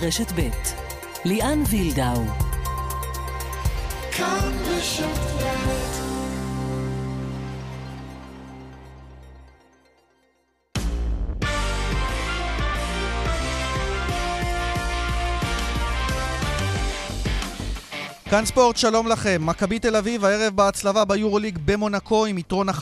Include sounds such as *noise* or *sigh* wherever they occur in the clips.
רשת ב' ליאן וילדאו. כאן כאן ספורט, שלום לכם. מכבי תל אביב הערב בהצלבה ביורוליג במונקו עם יתרון 1-0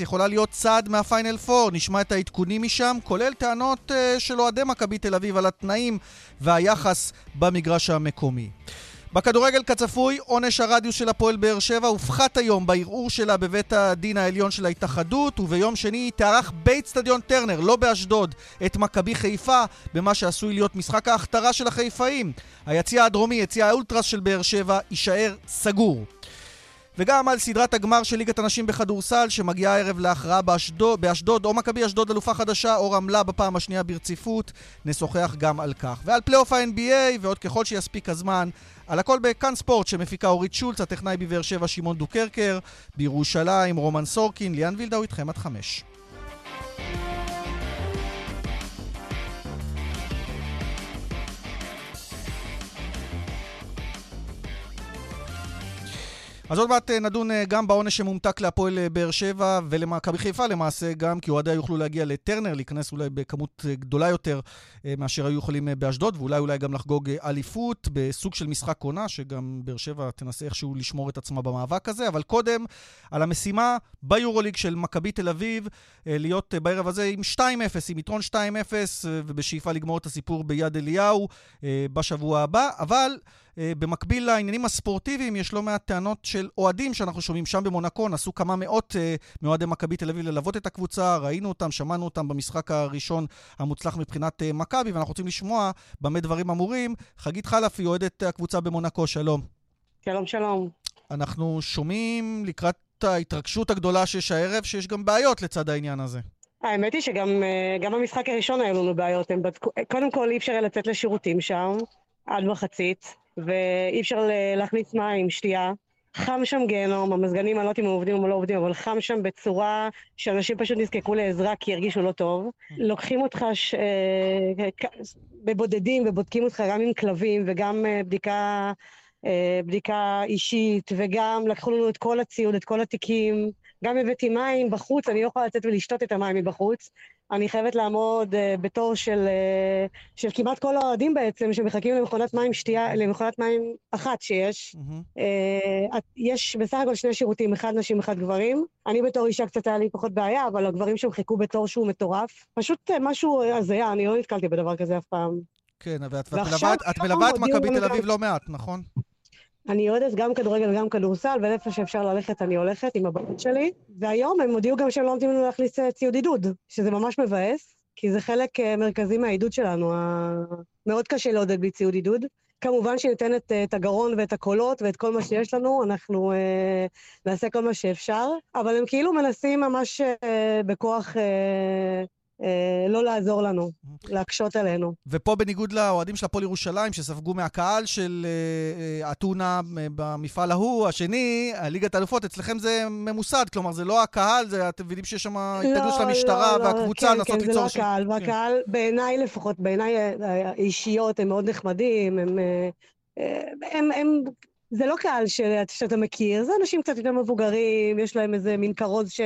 יכולה להיות צעד מהפיינל 4. נשמע את העדכונים משם, כולל טענות uh, של אוהדי מכבי תל אביב על התנאים והיחס במגרש המקומי. בכדורגל כצפוי, עונש הרדיוס של הפועל באר שבע הופחת היום בערעור שלה בבית הדין העליון של ההתאחדות, וביום שני תארח באיצטדיון טרנר, לא באשדוד, את מכבי חיפה, במה שעשוי להיות משחק ההכתרה של החיפאים. היציע הדרומי, יציע האולטרס של באר שבע, יישאר סגור. וגם על סדרת הגמר של ליגת הנשים בכדורסל שמגיעה הערב להכרעה באשדוד, באשדוד או מכבי אשדוד אלופה חדשה או רמלה בפעם השנייה ברציפות, נשוחח גם על כך. ועל פלייאוף ה-NBA ועוד ככל שיספיק הזמן, על הכל בכאן ספורט שמפיקה אורית שולץ, הטכנאי בבאר שבע שמעון דוקרקר, בירושלים רומן סורקין, ליאן וילדאו איתכם עד חמש. אז עוד מעט אה, נדון אה, גם בעונש שהומתק להפועל אה, באר שבע ולמכבי חיפה למעשה גם, כי אוהדיה יוכלו להגיע לטרנר, להיכנס אולי בכמות גדולה יותר מאשר היו יכולים באשדוד, ואולי אולי גם לחגוג אליפות בסוג של משחק עונה, שגם באר שבע תנסה איכשהו לשמור את עצמה במאבק הזה, אבל קודם, על המשימה ביורוליג של מכבי תל אביב, להיות בערב הזה עם 2-0, עם יתרון 2-0, ובשאיפה לגמור את הסיפור ביד אליהו בשבוע הבא, אבל... אה, במקביל לעניינים הספורטיביים, יש לא מעט טענות של אוהדים שאנחנו שומעים שם במונקו. נסו כמה מאות אה, מאוהדי מכבי תל אביב ללוות את הקבוצה, ראינו אותם, שמענו אותם במשחק הראשון המוצלח מבחינת אה, מכבי, ואנחנו רוצים לשמוע במה דברים אמורים. חגית חלפי, אוהדת הקבוצה במונקו, שלום. שלום, שלום. אנחנו שומעים לקראת ההתרגשות הגדולה שיש הערב, שיש גם בעיות לצד העניין הזה. האמת היא שגם במשחק הראשון היו לנו בעיות. בדקו, קודם כל אי אפשר לצאת לשירותים שם, עד מחצית. ואי אפשר להכניס מים, שתייה. חם שם גיהנום, המזגנים, אני לא יודעת אם הם עובדים או לא עובדים, אבל חם שם בצורה שאנשים פשוט נזקקו לעזרה כי הרגישו לא טוב. לוקחים אותך ש... אה, בבודדים ובודקים אותך גם עם כלבים וגם אה, בדיקה, אה, בדיקה אישית, וגם לקחו לנו את כל הציוד, את כל התיקים. גם הבאתי מים בחוץ, אני לא יכולה לצאת ולשתות את המים מבחוץ. אני חייבת לעמוד uh, בתור של, uh, של כמעט כל האוהדים בעצם, שמחכים למכונת מים שתייה, למכונת מים אחת שיש. Mm-hmm. Uh, יש בסך הכל שני שירותים, אחד נשים, אחד גברים. אני בתור אישה קצת היה לי פחות בעיה, אבל הגברים שם חיכו בתור שהוא מטורף. פשוט uh, משהו הזיה, אני לא נתקלתי בדבר כזה אף פעם. כן, ואת מלווה את מכבי תל אביב לא מעט, נכון? אני אוהדת גם כדורגל וגם כדורסל, ואיפה שאפשר ללכת אני הולכת עם הבנות שלי. והיום הם הודיעו גם שהם לא נותנים לנו להכניס אה, ציוד עידוד, שזה ממש מבאס, כי זה חלק אה, מרכזי מהעידוד שלנו. מאוד קשה לעודד בלי ציוד עידוד. כמובן שניתן את, אה, את הגרון ואת הקולות ואת כל מה שיש לנו, אנחנו אה, נעשה כל מה שאפשר, אבל הם כאילו מנסים ממש אה, בכוח אה, לא לעזור לנו, להקשות עלינו. ופה בניגוד לאוהדים של הפועל ירושלים, שספגו מהקהל של אה, אה, אתונה במפעל ההוא, השני, הליגת האלופות, אצלכם זה ממוסד, כלומר זה לא הקהל, זה, אתם מבינים שיש שם התנגדות לא, של המשטרה לא, והקבוצה כן, לנסות כן, ליצור... כן, זה לא הקהל, והקהל, כן. בעיניי לפחות, בעיניי האישיות הם מאוד נחמדים, הם... הם, הם זה לא קהל ש, שאתה מכיר, זה אנשים קצת יותר מבוגרים, יש להם איזה מין כרוז ש...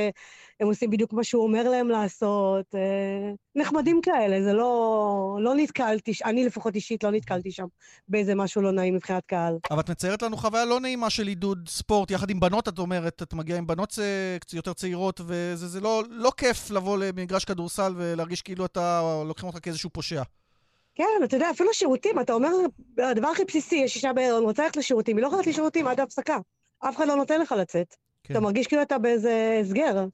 הם עושים בדיוק מה שהוא אומר להם לעשות. אה, נחמדים כאלה, זה לא... לא נתקלתי, אני לפחות אישית לא נתקלתי שם באיזה משהו לא נעים מבחינת קהל. אבל את מציירת לנו חוויה לא נעימה של עידוד ספורט, יחד עם בנות, את אומרת, את מגיעה עם בנות קצת יותר צעירות, וזה לא, לא כיף לבוא למגרש כדורסל ולהרגיש כאילו אתה, לוקחים אותך כאיזשהו פושע. כן, אתה יודע, אפילו שירותים, אתה אומר, הדבר הכי בסיסי, יש אישה בהיריון, רוצה ללכת לשירותים, היא לא יכולה ללכת לשירותים עד ההפסקה. אף אחד לא נותן לך לצאת. כן. אתה מרגיש כאילו אתה באיזה הסגר.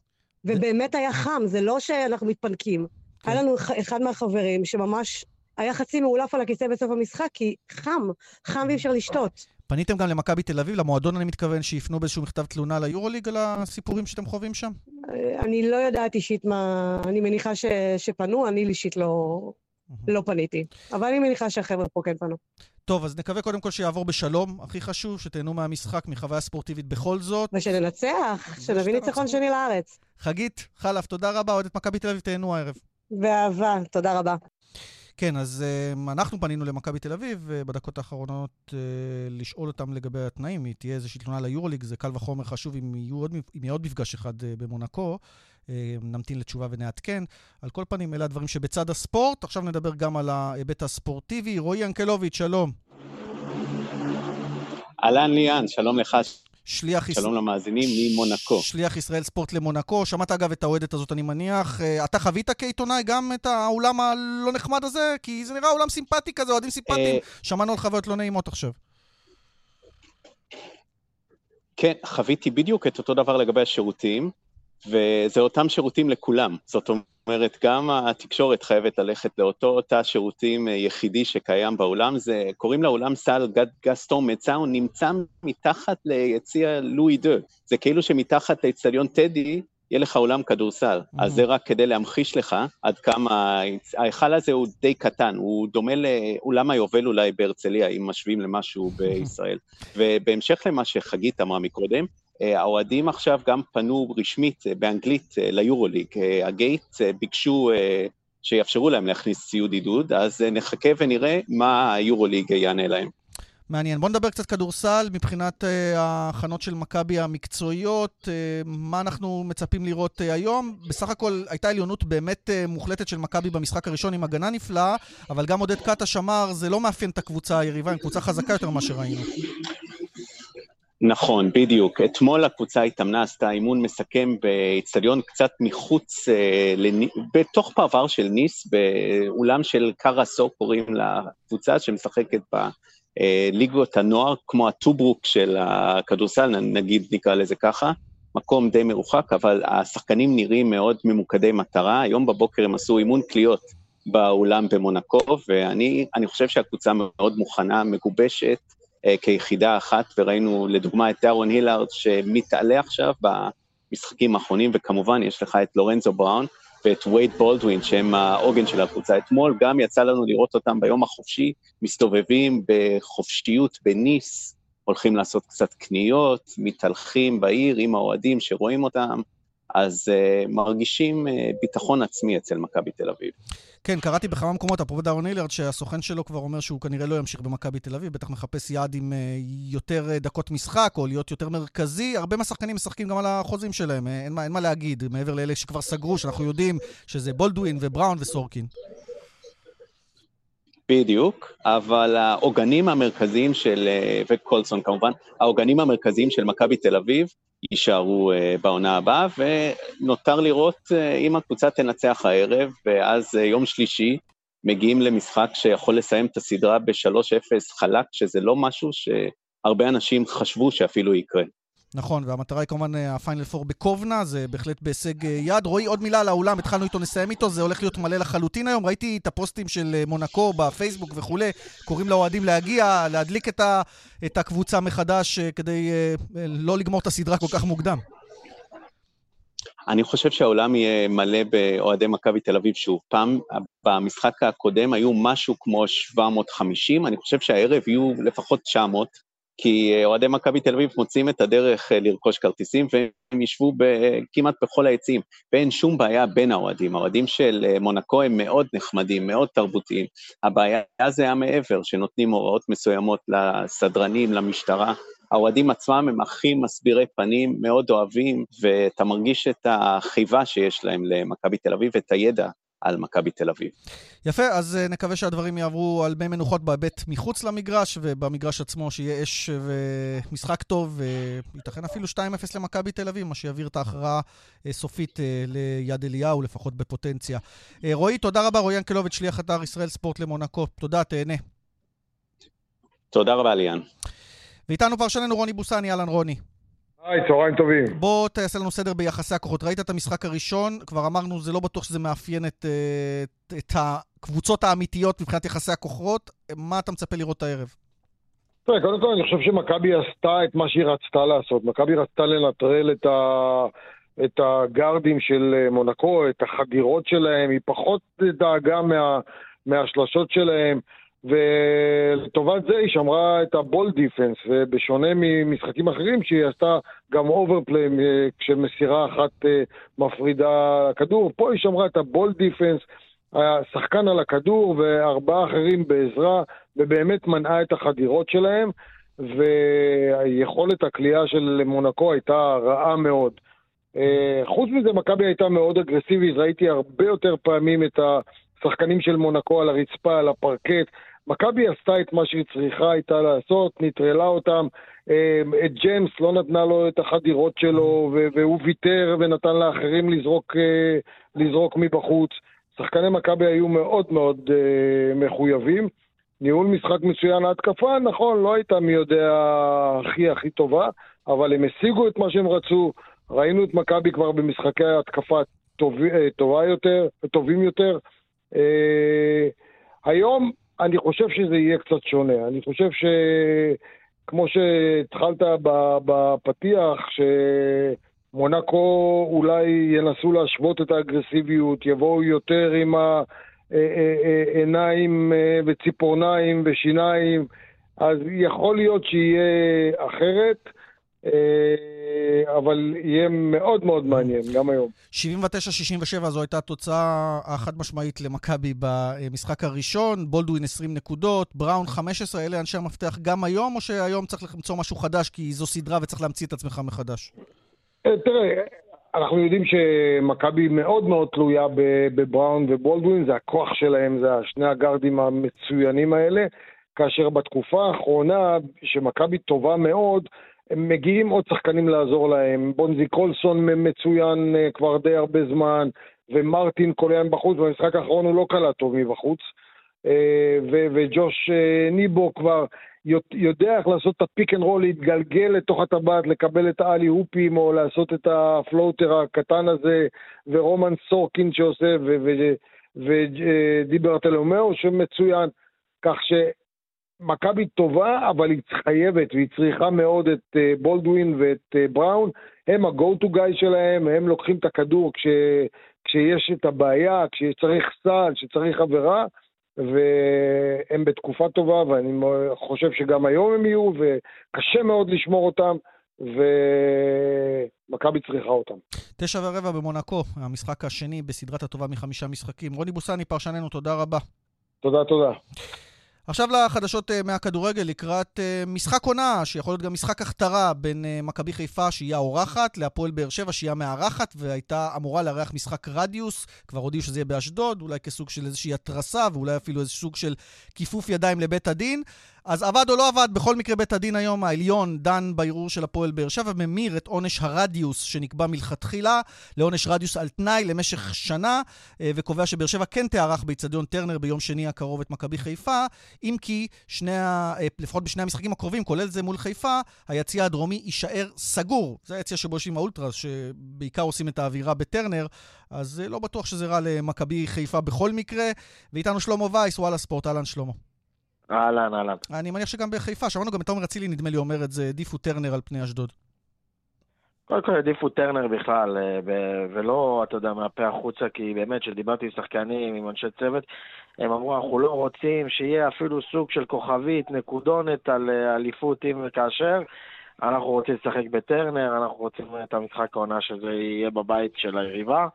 ובאמת היה חם, זה לא שאנחנו מתפנקים. כן. היה לנו אחד מהחברים שממש היה חצי מאולף על הכיסא בסוף המשחק, כי חם, חם ואי אפשר לשתות. פניתם גם למכבי תל אביב, למועדון אני מתכוון, שיפנו באיזשהו מכתב תלונה ליורוליג על הסיפורים שאתם חווים שם? אני לא יודעת אישית מה... אני מניחה ש... שפנו, אני אישית לא... לא פניתי. אבל אני מניחה שהחבר'ה פה כן פנו. טוב, אז נקווה קודם כל שיעבור בשלום, הכי חשוב, שתהנו מהמשחק, מחוויה ספורטיבית בכל זאת. ושננצח, שנביא ניצחון שני לארץ. חגית, חלף, תודה רבה, אוהדת מכבי תל אביב, תהנו הערב. באהבה, תודה רבה. כן, אז uh, אנחנו פנינו למכבי תל אביב uh, בדקות האחרונות uh, לשאול אותם לגבי התנאים. אם תהיה איזושהי תלונה ליורוליג, זה קל וחומר חשוב אם, יהיו עוד, יהיה עוד מפגש אחד uh, במונקו. Uh, נמתין לתשובה ונעדכן. על כל פנים, אלה הדברים שבצד הספורט. עכשיו נדבר גם על ההיבט הספורטיבי. רועי ינקלוביץ', שלום. אהלן ליאן, שלום לך. שליח ישראל... שלום למאזינים ממונקו. שליח ישראל ספורט למונקו. שמעת אגב את האוהדת הזאת, אני מניח. אה, אתה חווית כעיתונאי גם את האולם הלא נחמד הזה? כי זה נראה אולם סימפטי כזה, אוהדים סימפטיים. אה, שמענו על חוויות לא נעימות עכשיו. כן, חוויתי בדיוק את אותו דבר לגבי השירותים, וזה אותם שירותים לכולם. זאת אומרת, גם התקשורת חייבת ללכת לאותו תא שירותים אה, יחידי שקיים באולם, זה, קוראים לאולם סל גסטון מצה, הוא נמצא מתחת ליציע לואי דה, זה כאילו שמתחת לאצטדיון טדי, יהיה לך אולם כדורסל. Mm-hmm. אז זה רק כדי להמחיש לך עד כמה... ההיכל הזה הוא די קטן, הוא דומה לאולם היובל אולי בהרצליה, אם משווים למשהו בישראל. ובהמשך למה שחגית אמרה מקודם, האוהדים עכשיו גם פנו רשמית אה, באנגלית אה, ליורוליג. הגייט ביקשו שיאפשרו להם להכניס ציוד עידוד, אז נחכה ונראה מה היורוליג יענה להם. מעניין. בוא נדבר קצת כדורסל מבחינת ההכנות של מכבי המקצועיות, מה אנחנו מצפים לראות היום. בסך הכל הייתה עליונות באמת מוחלטת של מכבי במשחק הראשון עם הגנה נפלאה, אבל גם עודד קאטה אמר, זה לא מאפיין את הקבוצה היריבה, הם קבוצה חזקה יותר ממה שראינו. נכון, בדיוק. אתמול הקבוצה התאמנה, עשתה אימון מסכם באיצטדיון קצת מחוץ, אה, לני... בתוך פרבר של ניס, באולם של קרסו, קוראים לקבוצה שמשחקת בליגות הנוער, כמו הטוברוק של הכדורסל, נגיד נקרא לזה ככה. מקום די מרוחק, אבל השחקנים נראים מאוד ממוקדי מטרה. היום בבוקר הם עשו אימון קליעות באולם במונקו, ואני חושב שהקבוצה מאוד מוכנה, מגובשת, אה, כיחידה אחת, וראינו לדוגמה את דארון הילארד שמתעלה עכשיו במשחקים האחרונים, וכמובן יש לך את לורנזו בראון ואת וייד בולדווין, שהם העוגן של הקבוצה. אתמול גם יצא לנו לראות אותם ביום החופשי, מסתובבים בחופשיות בניס, הולכים לעשות קצת קניות, מתהלכים בעיר עם האוהדים שרואים אותם, אז uh, מרגישים uh, ביטחון עצמי אצל מכבי תל אביב. כן, קראתי בכמה מקומות, אפרופו דארון הילרד, שהסוכן שלו כבר אומר שהוא כנראה לא ימשיך במכבי תל אביב, בטח מחפש יעד עם uh, יותר דקות משחק, או להיות יותר מרכזי. הרבה מהשחקנים משחקים גם על החוזים שלהם, אין, מה, אין מה להגיד, מעבר לאלה שכבר סגרו, שאנחנו יודעים שזה בולדווין ובראון וסורקין. בדיוק, אבל העוגנים המרכזיים של, וקולסון כמובן, העוגנים המרכזיים של מכבי תל אביב יישארו uh, בעונה הבאה, ונותר לראות uh, אם הקבוצה תנצח הערב, ואז uh, יום שלישי מגיעים למשחק שיכול לסיים את הסדרה ב-3-0 חלק, שזה לא משהו שהרבה אנשים חשבו שאפילו יקרה. נכון, והמטרה היא כמובן הפיינל פור בקובנה, זה בהחלט בהישג יד. רועי, עוד מילה על האולם, התחלנו איתו, נסיים איתו, זה הולך להיות מלא לחלוטין היום. ראיתי את הפוסטים של מונקו בפייסבוק וכולי, קוראים לאוהדים להגיע, להדליק את, ה, את הקבוצה מחדש כדי לא לגמור את הסדרה כל כך מוקדם. אני חושב שהעולם יהיה מלא באוהדי מכבי תל אביב שוב. פעם, במשחק הקודם היו משהו כמו 750, אני חושב שהערב יהיו לפחות 900. כי אה, אוהדי מכבי תל אביב מוצאים את הדרך אה, לרכוש כרטיסים, והם ישבו כמעט בכל היציעים, ואין שום בעיה בין האוהדים. האוהדים של אה, מונקו הם מאוד נחמדים, מאוד תרבותיים. הבעיה זה המעבר, שנותנים הוראות מסוימות לסדרנים, למשטרה. האוהדים עצמם הם הכי מסבירי פנים, מאוד אוהבים, ואתה מרגיש את החיבה שיש להם למכבי תל אביב ואת הידע על מכבי תל אביב. יפה, אז uh, נקווה שהדברים יעברו על מי מנוחות בהיבט מחוץ למגרש, ובמגרש עצמו שיהיה אש ומשחק טוב, וייתכן אפילו 2-0 למכבי תל אביב, מה שיעביר את ההכרעה uh, סופית ליד אליהו, לפחות בפוטנציה. רועי, תודה רבה, רועי ינקלוביץ', שליח אתר ישראל ספורט למונקו. תודה, תהנה. תודה רבה, ליאן. ואיתנו פרשננו רוני בוסני, אהלן רוני. היי, צהריים טובים. בוא תעשה לנו סדר ביחסי הכוחות. ראית את המשחק הראשון, כבר אמרנו, זה לא בטוח שזה מאפיין את, אה, את הקבוצות האמיתיות מבחינת יחסי הכוחות. מה אתה מצפה לראות הערב? תראה, קודם כל אני חושב שמכבי עשתה את מה שהיא רצתה לעשות. מכבי רצתה לנטרל את, ה... את הגארדים של אה, מונקו, את החדירות שלהם, היא פחות דאגה מה... מהשלשות שלהם. ולטובת זה היא שמרה את ה ball defense, ובשונה ממשחקים אחרים שהיא עשתה גם overplay כשמסירה אחת אה, מפרידה כדור, פה היא שמרה את ה ball defense, השחקן על הכדור וארבעה אחרים בעזרה, ובאמת מנעה את החדירות שלהם, ויכולת הקליעה של מונקו הייתה רעה מאוד. אה, חוץ מזה, מכבי הייתה מאוד אגרסיבית, ראיתי הרבה יותר פעמים את השחקנים של מונקו על הרצפה, על הפרקט. מכבי עשתה את מה שהיא צריכה הייתה לעשות, נטרלה אותם. אה, את ג'יימס לא נתנה לו את החדירות שלו, והוא ויתר ונתן לאחרים לזרוק, אה, לזרוק מבחוץ. שחקני מכבי היו מאוד מאוד מחויבים. ניהול משחק מצוין, ההתקפה, נכון, לא הייתה מי יודע הכי הכי טובה, אבל הם השיגו את מה שהם רצו. ראינו את מכבי כבר במשחקי התקפה טוב, אה, טובה יותר, טובים יותר. אה, היום אני חושב שזה יהיה קצת שונה. אני חושב שכמו שהתחלת בפתיח, שמונקו אולי ינסו להשוות את האגרסיביות, יבואו יותר עם העיניים אה, וציפורניים ושיניים, אז יכול להיות שיהיה אחרת. אה, אבל יהיה מאוד מאוד מעניין, גם היום. 79-67 זו הייתה התוצאה החד משמעית למכבי במשחק הראשון, בולדווין 20 נקודות, בראון 15, אלה אנשי המפתח גם היום, או שהיום צריך למצוא משהו חדש כי זו סדרה וצריך להמציא את עצמך מחדש? אה, תראה, אנחנו יודעים שמכבי מאוד מאוד תלויה בבראון ובולדווין, זה הכוח שלהם, זה שני הגארדים המצוינים האלה, כאשר בתקופה האחרונה, שמכבי טובה מאוד, מגיעים עוד שחקנים לעזור להם. בונזי קולסון מצוין אה, כבר די הרבה זמן, ומרטין קליאן בחוץ, במשחק האחרון הוא לא קלע טוב מבחוץ. אה, וג'וש אה, ניבו כבר יודע איך לעשות את ה pick and roll, להתגלגל לתוך הטבעת, לקבל את האלי הופים, או לעשות את ה floater הקטן הזה, ורומן סורקין שעושה, ודיבר תלומאו שמצוין. כך ש... מכבי טובה, אבל היא חייבת והיא צריכה מאוד את uh, בולדווין ואת uh, בראון. הם ה-go to guy שלהם, הם לוקחים את הכדור כש, כשיש את הבעיה, כשצריך סל, כשצריך עבירה, והם בתקופה טובה, ואני חושב שגם היום הם יהיו, וקשה מאוד לשמור אותם. ומכבי צריכה אותם. תשע ורבע במונקו, המשחק השני בסדרת הטובה מחמישה משחקים. רוני בוסני, פרשננו, תודה רבה. תודה, תודה. עכשיו לחדשות uh, מהכדורגל לקראת uh, משחק עונה, שיכול להיות גם משחק הכתרה בין uh, מכבי חיפה, שהיא האורחת, להפועל באר שבע, שהיא המארחת, והייתה אמורה לארח משחק רדיוס. כבר הודיעו שזה יהיה באשדוד, אולי כסוג של איזושהי התרסה, ואולי אפילו איזה סוג של כיפוף ידיים לבית הדין. אז עבד או לא עבד, בכל מקרה בית הדין היום העליון דן בערעור של הפועל באר שבע וממיר את עונש הרדיוס שנקבע מלכתחילה לעונש רדיוס על תנאי למשך שנה, אה, וקובע שבאר שבע כן תארח באיצטדיון טרנר ביום שני הקרוב את מכבי חיפה, אם כי שני, ה... אה, לפחות בשני המשחקים הקרובים, כולל זה מול חיפה, היציע הדרומי יישאר סגור. זה היציע שבו יושבים האולטרס, שבעיקר עושים את האווירה בטרנר, אז אה, לא בטוח שזה רע למכבי חיפה בכל מקרה. ואיתנו שלמה וייס, וואלה ספורט, אהלן שלמה. אהלן, אהלן. אני מניח שגם בחיפה, שמענו גם את עומר אצילי, נדמה לי, אומר את זה, העדיפו טרנר על פני אשדוד. קודם כל העדיפו טרנר בכלל, אה, ולא, אתה יודע, מהפה החוצה, כי באמת, כשדיברתי עם שחקנים, עם אנשי צוות, הם אמרו, אנחנו לא רוצים שיהיה אפילו סוג של כוכבית, נקודונת על אה, אליפות אם וכאשר. אנחנו רוצים לשחק בטרנר, אנחנו רוצים את המשחק העונה שזה יהיה בבית של היריבה.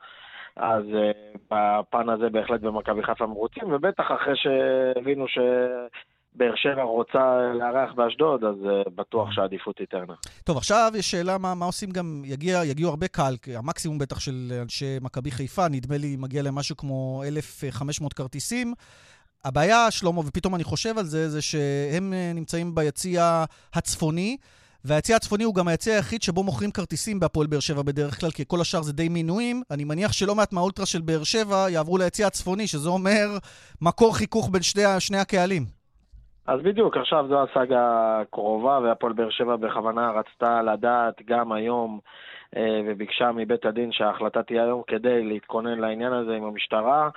אז uh, בפן הזה בהחלט במכבי חיפה מרוצים, ובטח אחרי שהבינו שבאר שבע רוצה לארח באשדוד, אז uh, בטוח שהעדיפות היא טרנר. טוב, עכשיו יש שאלה מה, מה עושים גם, יגיע, יגיעו הרבה קהל, המקסימום בטח של אנשי מכבי חיפה, נדמה לי מגיע להם משהו כמו 1,500 כרטיסים. הבעיה, שלמה, ופתאום אני חושב על זה, זה שהם אה, נמצאים ביציע הצפוני. והיציע הצפוני הוא גם היציע היחיד שבו מוכרים כרטיסים בהפועל באר שבע בדרך כלל, כי כל השאר זה די מינויים. אני מניח שלא מעט מהאולטרה של באר שבע יעברו ליציע הצפוני, שזה אומר מקור חיכוך בין שני, שני הקהלים. אז בדיוק, עכשיו זו הסאגה הקרובה, והפועל באר שבע בכוונה רצתה לדעת גם היום אה, וביקשה מבית הדין שההחלטה תהיה היום כדי להתכונן לעניין הזה עם המשטרה.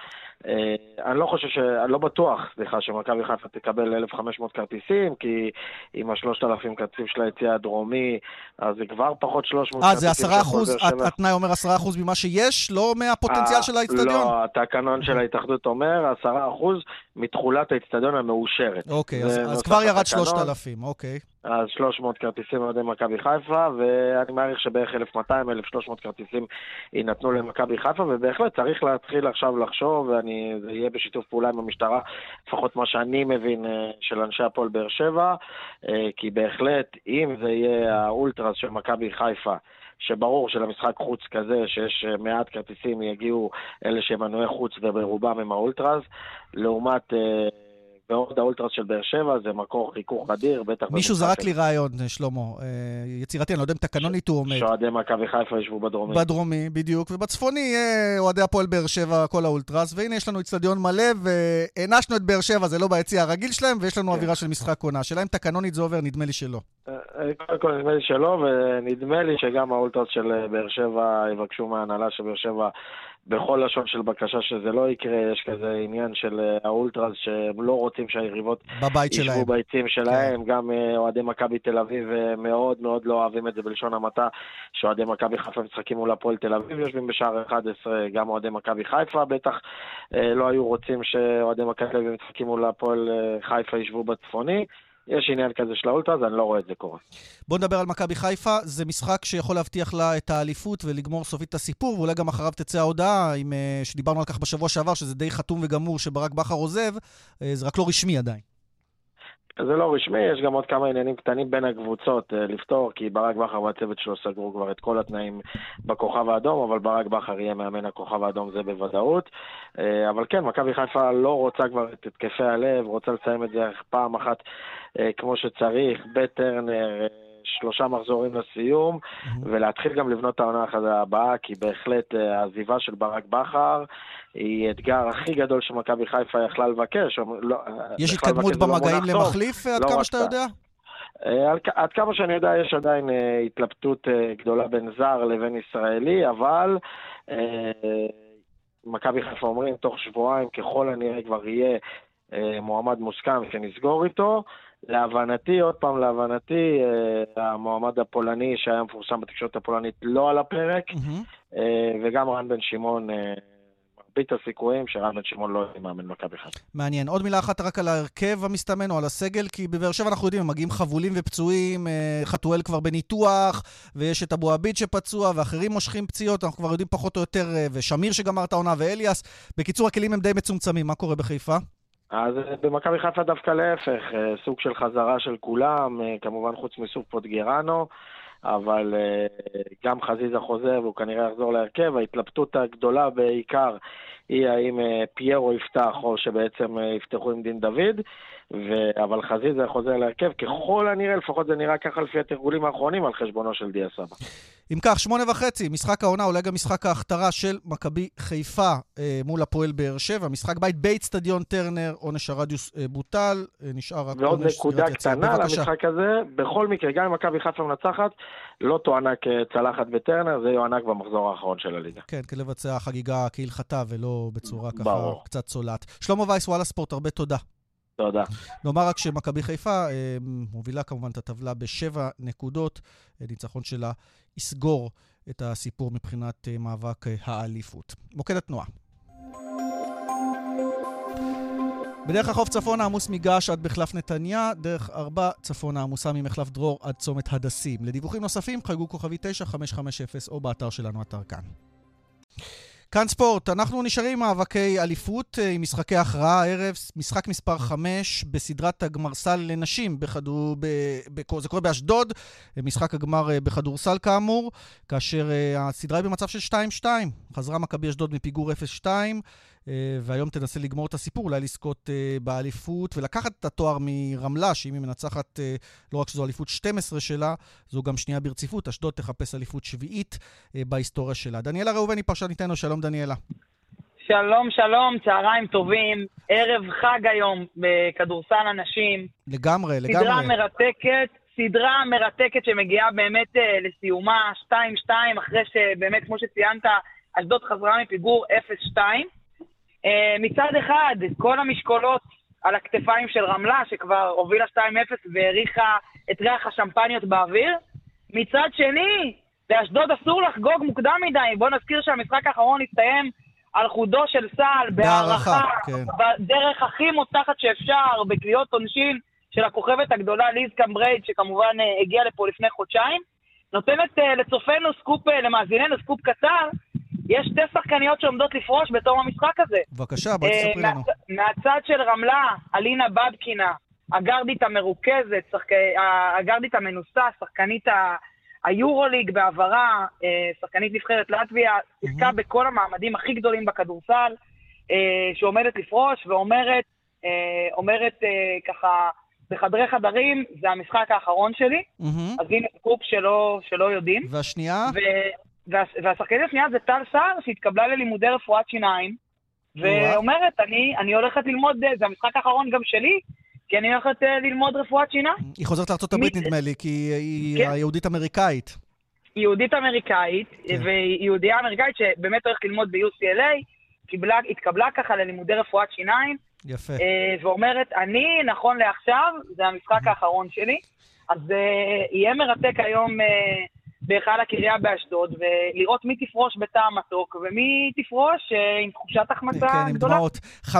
אה, אני לא חושב ש... אני לא בטוח, סליחה, שמכבי חיפה תקבל 1,500 כרטיסים, כי עם ה-3,000 כרטיסים של היציאה הדרומי, אז זה כבר פחות 300 כרטיסים. אה, זה 10 אחוז, התנאי אומר 10 אחוז ממה שיש, לא מהפוטנציאל של האיצטדיון? לא, התקנון של ההתאחדות אומר 10 אחוז מתכולת האיצטדיון המאושרת. אוקיי, אז כבר ירד 3,000, אוקיי. אז 300 כרטיסים על ידי מכבי חיפה, ואני מעריך שבערך 1,200-1,300 כרטיסים יינתנו למכבי חיפה, ובהחלט צריך להתחיל עכשיו לחשוב, ואני אני, זה יהיה בשיתוף פעולה עם המשטרה, לפחות מה שאני מבין של אנשי הפועל באר שבע, כי בהחלט, אם זה יהיה האולטרס של מכבי חיפה, שברור שלמשחק חוץ כזה, שיש מעט כרטיסים, יגיעו אלה שהם מנועי חוץ וברובם הם האולטרס, לעומת... ועוד האולטרס של באר שבע זה מקור חיכוך אדיר, בטח... מישהו זרק לי רעיון, שלמה, אה, יצירתי, אני לא יודע אם תקנונית הוא עומד. שאוהדי מכבי חיפה ישבו בדרומי. בדרומי, בדיוק, ובצפוני יהיה אוהדי הפועל באר שבע, כל האולטרס, והנה יש לנו אצטדיון מלא, והענשנו את באר שבע, זה לא ביציע הרגיל שלהם, ויש לנו כן. אווירה של משחק עונה. השאלה אם תקנונית זה עובר, נדמה לי שלא. אה, אה, קודם כל נדמה לי שלא, ונדמה לי שגם האולטרס של באר שבע יבקשו מההנהלה של באר שבע בכל לשון של בקשה שזה לא יקרה, יש כזה עניין של אה, האולטרס שהם לא רוצים שהיריבות ישבו ביציעים שלהם, כן. גם אה, אוהדי מכבי תל אביב אה, מאוד מאוד לא אוהבים את זה בלשון המעטה, שאוהדי מכבי חיפה משחקים מול הפועל תל אביב יושבים בשער 11, גם אוהדי מכבי חיפה בטח לא היו רוצים שאוהדי מכבי תל אביב משחקים מול הפועל חיפה ישבו בצפוני. יש עניין כזה של האולטרס, אני לא רואה את זה קורה. בוא נדבר על מכבי חיפה. זה משחק שיכול להבטיח לה את האליפות ולגמור סופית את הסיפור, ואולי גם אחריו תצא ההודעה, עם, אה, שדיברנו על כך בשבוע שעבר, שזה די חתום וגמור שברק בכר עוזב, אה, זה רק לא רשמי עדיין. זה לא רשמי, יש גם עוד כמה עניינים קטנים בין הקבוצות אה, לפתור, כי ברק בכר והצוות שלו סגרו כבר את כל התנאים בכוכב האדום, אבל ברק בכר יהיה מאמן הכוכב האדום, זה בוודאות. אה, אבל כן, מכבי חיפה לא רוצה כבר את התקפי הלב, רוצה לסיים את זה פעם אחת אה, כמו שצריך, בטרנר. שלושה מחזורים לסיום. ולהתחיל גם לבנות את העונה הבאה, כי בהחלט העזיבה של ברק בכר היא אתגר הכי גדול שמכבי חיפה יכלה לבקש. לא, יש התקדמות במגעים למחליף, עד לא כמה שאתה יודע? אה, עד כמה שאני יודע, יש עדיין אה, התלבטות אה, גדולה בין זר לבין ישראלי, אבל מכבי חיפה אומרים, תוך שבועיים ככל הנראה כבר יהיה מועמד מוסכם שנסגור איתו. להבנתי, עוד פעם להבנתי, המועמד הפולני שהיה מפורסם בתקשורת הפולנית לא על הפרק, mm-hmm. וגם רן בן שמעון מרבית הסיכויים שרן בן שמעון לא יהיה מאמן מכבי חיפה. מעניין. עוד מילה אחת רק על ההרכב המסתמן או על הסגל, כי בבאר שבע אנחנו יודעים, הם מגיעים חבולים ופצועים, אה, חתואל כבר בניתוח, ויש את אבו עביד שפצוע, ואחרים מושכים פציעות, אנחנו כבר יודעים פחות או יותר, אה, ושמיר שגמר את העונה, ואליאס. בקיצור, הכלים הם די מצומצמים. מה קורה בחיפה? אז אה, במכבי חיפה דווקא להפך, סוג של חזרה של כולם, כמובן חוץ מסוג פוטגרנו. אבל גם חזיזה חוזר והוא כנראה יחזור להרכב. ההתלבטות הגדולה בעיקר היא האם uh, פיירו יפתח או שבעצם uh, יפתחו עם דין דוד, ו... אבל חזיזה חוזר להרכב. ככל הנראה, לפחות זה נראה ככה לפי התרגולים האחרונים, על חשבונו של דיה סבא. אם כך, שמונה וחצי, משחק העונה, אולי גם משחק ההכתרה של מכבי חיפה אה, מול הפועל באר שבע. משחק בית באיצטדיון טרנר, עונש הרדיוס אה, בוטל, אה, נשאר רק ועוד נקודה קטנה למשחק הזה, בכל מקרה, גם אם מכבי חיפה מנצחת, לא תוענק צלחת בטרנר, זה יוענק במחזור האחרון של הליגה. כן, כדי לבצע חגיגה כהלכתה ולא בצורה ככה קצת צולעת. שלמה וייס, וואלה ספורט, הרבה תודה. תודה. נאמר רק שמכבי חיפה אה, מובילה כמובן את הטבלה בשבע נקודות. אה, ניצחון שלה יסגור את הסיפור מבחינת אה, מאבק האליפות. מוקד התנועה. בדרך החוף צפונה עמוס מגעש עד מחלף נתניה, דרך ארבע צפונה עמוסה ממחלף דרור עד צומת הדסים. לדיווחים נוספים חייגו כוכבי 9550 או באתר שלנו, אתר כאן. כאן ספורט, אנחנו נשארים עם מאבקי אליפות, אה, עם משחקי הכרעה הערב, משחק מספר 5 בסדרת הגמרסל לנשים, בכדור, ב, ב, זה קורה באשדוד, משחק הגמר אה, בכדורסל כאמור, כאשר uh, הסדרה היא במצב של 2-2. חזרה מכבי אשדוד מפיגור 0-2, אה, והיום תנסה לגמור את הסיפור, אולי לזכות אה, באליפות ולקחת את התואר מרמלה, שאם היא מנצחת, אה, לא רק שזו אליפות 12 שלה, זו גם שנייה ברציפות. אשדוד תחפש אליפות שביעית בהיסטוריה שלה. דניאלה ראובני, פרשניתנו, שלום דניאלה. שלום, שלום, צהריים טובים. ערב חג היום בכדורסל הנשים. לגמרי, לגמרי. סדרה מרתקת, סדרה מרתקת שמגיעה באמת לסיומה 2-2, אחרי שבאמת, כמו שציינת, אשדוד חזרה מפיגור 0-2. אה, מצד אחד, כל המשקולות על הכתפיים של רמלה, שכבר הובילה 2-0 והריחה את ריח השמפניות באוויר. מצד שני, לאשדוד אסור לחגוג מוקדם מדי. בואו נזכיר שהמשחק האחרון הסתיים על חודו של סל, בהערכה, כן. בדרך הכי מוצלחת שאפשר, בקביעות עונשין של הכוכבת הגדולה ליז קמברייד, שכמובן אה, הגיעה לפה לפני חודשיים. נותנת uh, לצופינו סקופ, למאזינינו סקופ קצר, יש שתי שחקניות שעומדות לפרוש בתום המשחק הזה. בבקשה, בואי אה, תספרי לנו. מהצ- מהצד של רמלה, אלינה באבקינה, הגרדית המרוכזת, שחק... הגרדית המנוסה, שחקנית ה... היורוליג בעברה, אה, שחקנית נבחרת לטביה, שיחקה בכל המעמדים הכי גדולים בכדורסל, אה, שעומדת לפרוש ואומרת, אומרת ככה, בחדרי חדרים, זה המשחק האחרון שלי, מהמם. אז הנה סקופ שלא, שלא יודעים. והשנייה? ו... וה... והשחקנית השנייה זה טל סער, שהתקבלה ללימודי רפואת שיניים, ואומרת, אני, אני הולכת ללמוד, אה, זה המשחק האחרון גם שלי, כי אני הולכת אה, ללמוד רפואת שיניים. היא חוזרת לארה"ב מי- נדמה לי, כי היא כן. היהודית אמריקאית. היא יהודית אמריקאית, כן. והיא יהודייה אמריקאית שבאמת הולכת ללמוד ב-UCLA, קיבלה, התקבלה ככה ללימודי רפואת שיניים, יפה. אה, ואומרת, אני, נכון לעכשיו, זה המשחק האחרון שלי, אז יהיה מרתק היום בהיכל הקריה באשדוד, ולראות מי תפרוש בתא המתוק, ומי תפרוש אה, עם תחושת החמצה כן, עם גדולה. דמעות. 5.45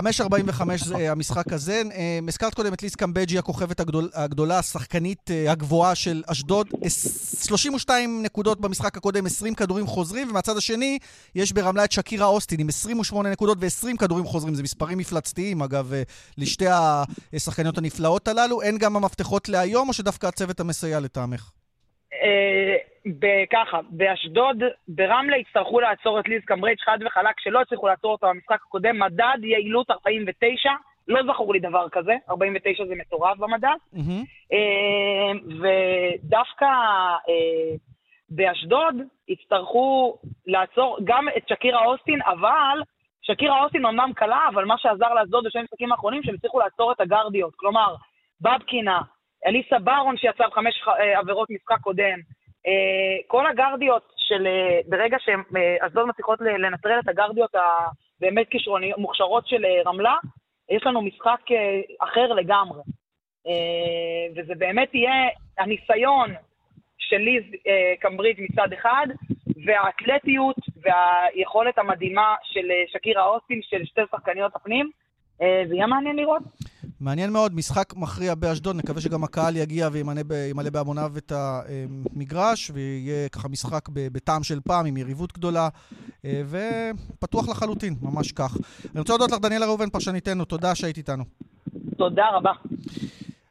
זה המשחק הזה. אה, הזכרת קודם את ליס קמבג'י, הכוכבת הגדול, הגדולה, השחקנית אה, הגבוהה של אשדוד. אס- 32 נקודות במשחק הקודם, 20 כדורים חוזרים, ומהצד השני יש ברמלה את שקירה אוסטין עם 28 נקודות ו-20 כדורים חוזרים. זה מספרים מפלצתיים, אגב, לשתי השחקניות הנפלאות הללו. אין גם המפתחות להיום, או שדווקא הצוות המסייע לטעמך? ככה, באשדוד, ברמלה יצטרכו לעצור את ליז קמברייג' חד וחלק, שלא הצליחו לעצור אותו במשחק הקודם, מדד יעילות 49, לא זכור לי דבר כזה, 49 זה מטורף במדד. אה, ודווקא אה, באשדוד יצטרכו לעצור גם את שקירה אוסטין, אבל שקירה אוסטין אמנם קלה, אבל מה שעזר לאשדוד בשני המשחקים האחרונים, שהם הצליחו לעצור את הגרדיות. כלומר, בבקינה, אליסה ברון שיצאה בחמש אה, עבירות משחק קודם, כל הגרדיות של, אה, ברגע שאשדוד מצליחות ל- לנטרל את הגרדיות הבאמת כישרוניות, מוכשרות של אה, רמלה, יש לנו משחק אה, אחר לגמרי. אה, וזה באמת יהיה הניסיון של ליז אה, קמברידג' מצד אחד, והאתלטיות והיכולת המדהימה של אה, שקירה אוסטין, של שתי שחקניות הפנים. אה, זה יהיה מעניין לראות. מעניין מאוד, משחק מכריע באשדוד, נקווה שגם הקהל יגיע וימלא בהמוניו את המגרש, ויהיה ככה משחק בטעם של פעם, עם יריבות גדולה, אה, ופתוח לחלוטין, ממש כך. אני רוצה להודות לך, דניאלה ראובן, פרשניתנו, תודה שהיית איתנו. תודה רבה.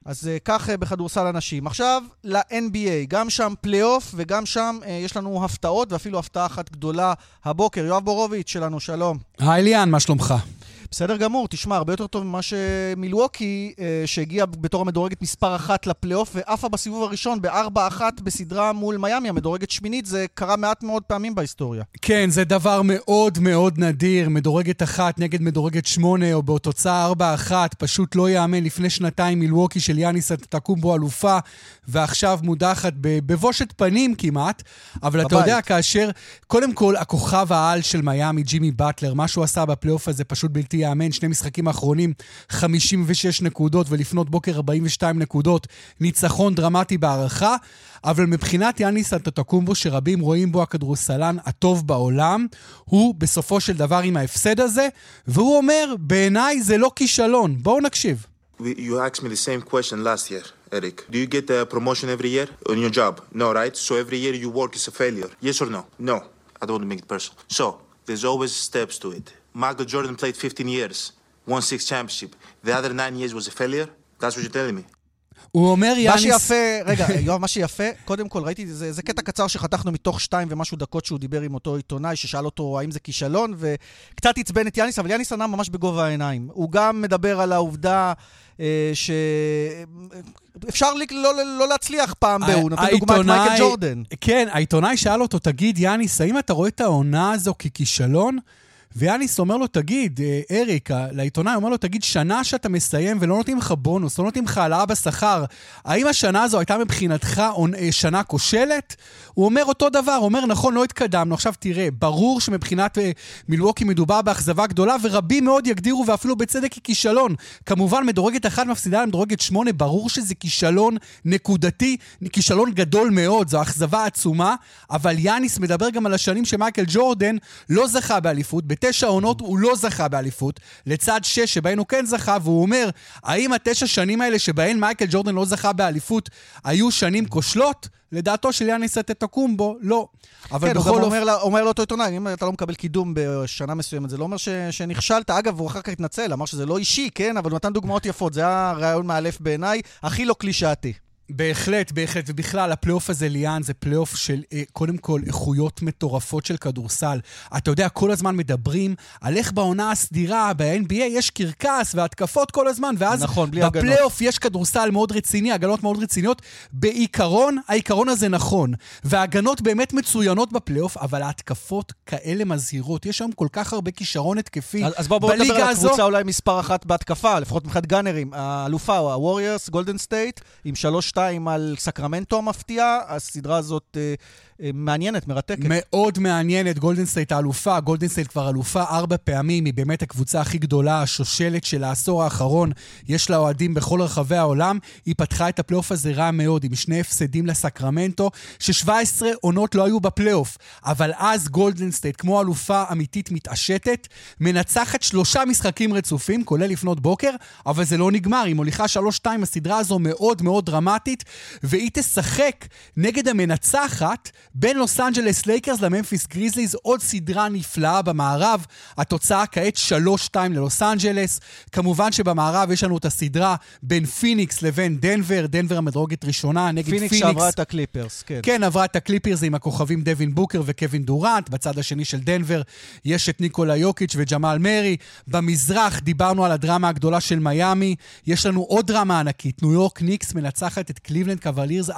אז אה, כך אה, בכדורסל הנשים. עכשיו ל-NBA, גם שם פלייאוף וגם שם אה, יש לנו הפתעות, ואפילו הפתעה אחת גדולה הבוקר. יואב בורוביץ' שלנו, שלום. היי ליאן, מה שלומך? בסדר גמור, תשמע, הרבה יותר טוב ממה שמילווקי, אה, שהגיעה בתור המדורגת מספר אחת לפלייאוף, ועפה בסיבוב הראשון בארבע אחת בסדרה מול מיאמי, המדורגת שמינית, זה קרה מעט מאוד פעמים בהיסטוריה. כן, זה דבר מאוד מאוד נדיר, מדורגת אחת נגד מדורגת שמונה, או בתוצאה ארבע אחת, פשוט לא ייאמן. לפני שנתיים מילווקי של יאניס תקומבו אלופה, ועכשיו מודחת בבושת פנים כמעט. אבל אתה בבית. יודע, כאשר, קודם כל, הכוכב העל של מיאמי, ג'ימי באטלר, מה שהוא עשה בפלייאוף הזה פשוט בלתי ייאמן. שני משחקים האחרונים, 56 נקודות, ולפנות בוקר 42 נקודות. ניצחון דרמטי בהערכה. אבל מבחינת יאניס אנטטוקומבו, שרבים רואים בו הכדורסלן הטוב בעולם, הוא בסופו של דבר עם ההפסד הזה, והוא אומר, בעיניי זה לא כישלון. בואו נקשיב. You asked me the same question last year, Eric. Do you get a promotion every year on your job? No, right? So every year you work is a failure. Yes or no? No. I don't want to make it personal. So there's always steps to it. Michael Jordan played 15 years, won six championship. The other nine years was a failure. That's what you're telling me. הוא אומר מה יאניס... שיפה, רגע, יואב, מה שיפה, קודם כל, ראיתי, זה, זה קטע קצר שחתכנו מתוך שתיים ומשהו דקות שהוא דיבר עם אותו עיתונאי, ששאל אותו האם זה כישלון, וקצת עצבן את יאניס, אבל יאניס ענה ממש בגובה העיניים. הוא גם מדבר על העובדה אה, שאפשר לי, לא, לא להצליח פעם ב... הוא נותן דוגמא את מייקל ג'ורדן. כן, העיתונאי שאל אותו, תגיד, יאניס, האם אתה רואה את העונה הזו ככישלון? ויאניס אומר לו, תגיד, אה, אריק, לעיתונאי אומר לו, תגיד, שנה שאתה מסיים ולא נותנים לך בונוס, לא נותנים לך העלאה בשכר, האם השנה הזו הייתה מבחינתך אה, שנה כושלת? הוא אומר אותו דבר, הוא אומר, נכון, לא התקדמנו. עכשיו תראה, ברור שמבחינת אה, מילווקי מדובר באכזבה גדולה, ורבים מאוד יגדירו, ואפילו בצדק, ככישלון. כמובן, מדורגת אחת מפסידה למדורגת שמונה, ברור שזה כישלון נקודתי, כישלון גדול מאוד, זו אכזבה עצומה, אבל יאניס מדבר גם על השנים שמייקל ג'ורדן לא זכה באליפות, בתשע עונות הוא לא זכה באליפות, לצד שש שבהן הוא כן זכה, והוא אומר, האם התשע שנים האלה שבהן מייקל ג'ורדן לא זכה באליפות היו שנים כושלות? לדעתו של יאניס אנטטוקומפו, לא. אבל כן, הוא בכל אופן... אומר לה- אומר לאותו עיתונאי, אם אתה לא מקבל קידום בשנה מסוימת, זה לא אומר ש- שנכשלת. אגב, הוא אחר כך התנצל, אמר שזה לא אישי, כן, אבל הוא נתן דוגמאות יפות. זה היה רעיון מאלף בעיניי, הכי לא קלישאתי. בהחלט, בהחלט, ובכלל, הפלייאוף הזה, ליאן, זה פלייאוף של, אה, קודם כל, איכויות מטורפות של כדורסל. אתה יודע, כל הזמן מדברים על איך בעונה הסדירה, ב-NBA יש קרקס והתקפות כל הזמן, ואז נכון. בפלייאוף יש כדורסל מאוד רציני, הגנות מאוד רציניות. בעיקרון, העיקרון הזה נכון. וההגנות באמת מצוינות בפלייאוף, אבל ההתקפות כאלה מזהירות. יש היום כל כך הרבה כישרון התקפי אז, אז בואו בוא נדבר בליגה על הזו. הקבוצה אולי מספר אחת בהתקפה, לפחות מבחינת גאנרים. האלופה, הווריורס, גולדן סטייט, עם 3-2 על סקרמנטו המפתיע. הסדרה הזאת אה, מעניינת, מרתקת. מאוד מעניינת, גולדן סטייט האלופה, גולדן סטייט כבר אלופה ארבע פעמים, היא באמת הקבוצה הכי גדולה, השושלת של העשור האחרון, יש לה אוהדים בכל רחבי העולם, היא פתחה את הפלייאוף הזה רע מאוד, עם שני הפסדים לסקרמנטו, ש-17 עונות לא היו בפלייאוף, אבל אז גולדן סטייט, כמו אלופה אמיתית מתעשתת, מנצחת שלושה משחקים רצופים, כולל לפנות בוקר, אבל זה לא נגמר, היא מוליכה 3-2, הסדרה הזו מאוד מאוד דרמטית, והיא תשחק נגד המנצחת בין לוס אנג'לס לייקרס לממפיס גריזליז, עוד סדרה נפלאה במערב. התוצאה כעת 3-2 ללוס אנג'לס. כמובן שבמערב יש לנו את הסדרה בין פיניקס לבין דנבר, דנבר המדורגת ראשונה נגד פיניקס. פיניקס שעברה את הקליפרס, כן. כן, עברה את הקליפרס עם הכוכבים דווין בוקר וקווין דורנט. בצד השני של דנבר יש את ניקולה יוקיץ' וג'מאל מרי. במזרח דיברנו על הדרמה הגדולה של מיאמי. יש לנו עוד דרמה ענקית. ניו יורק ניקס מנצחת את קליבלנד קוולירס 4-1.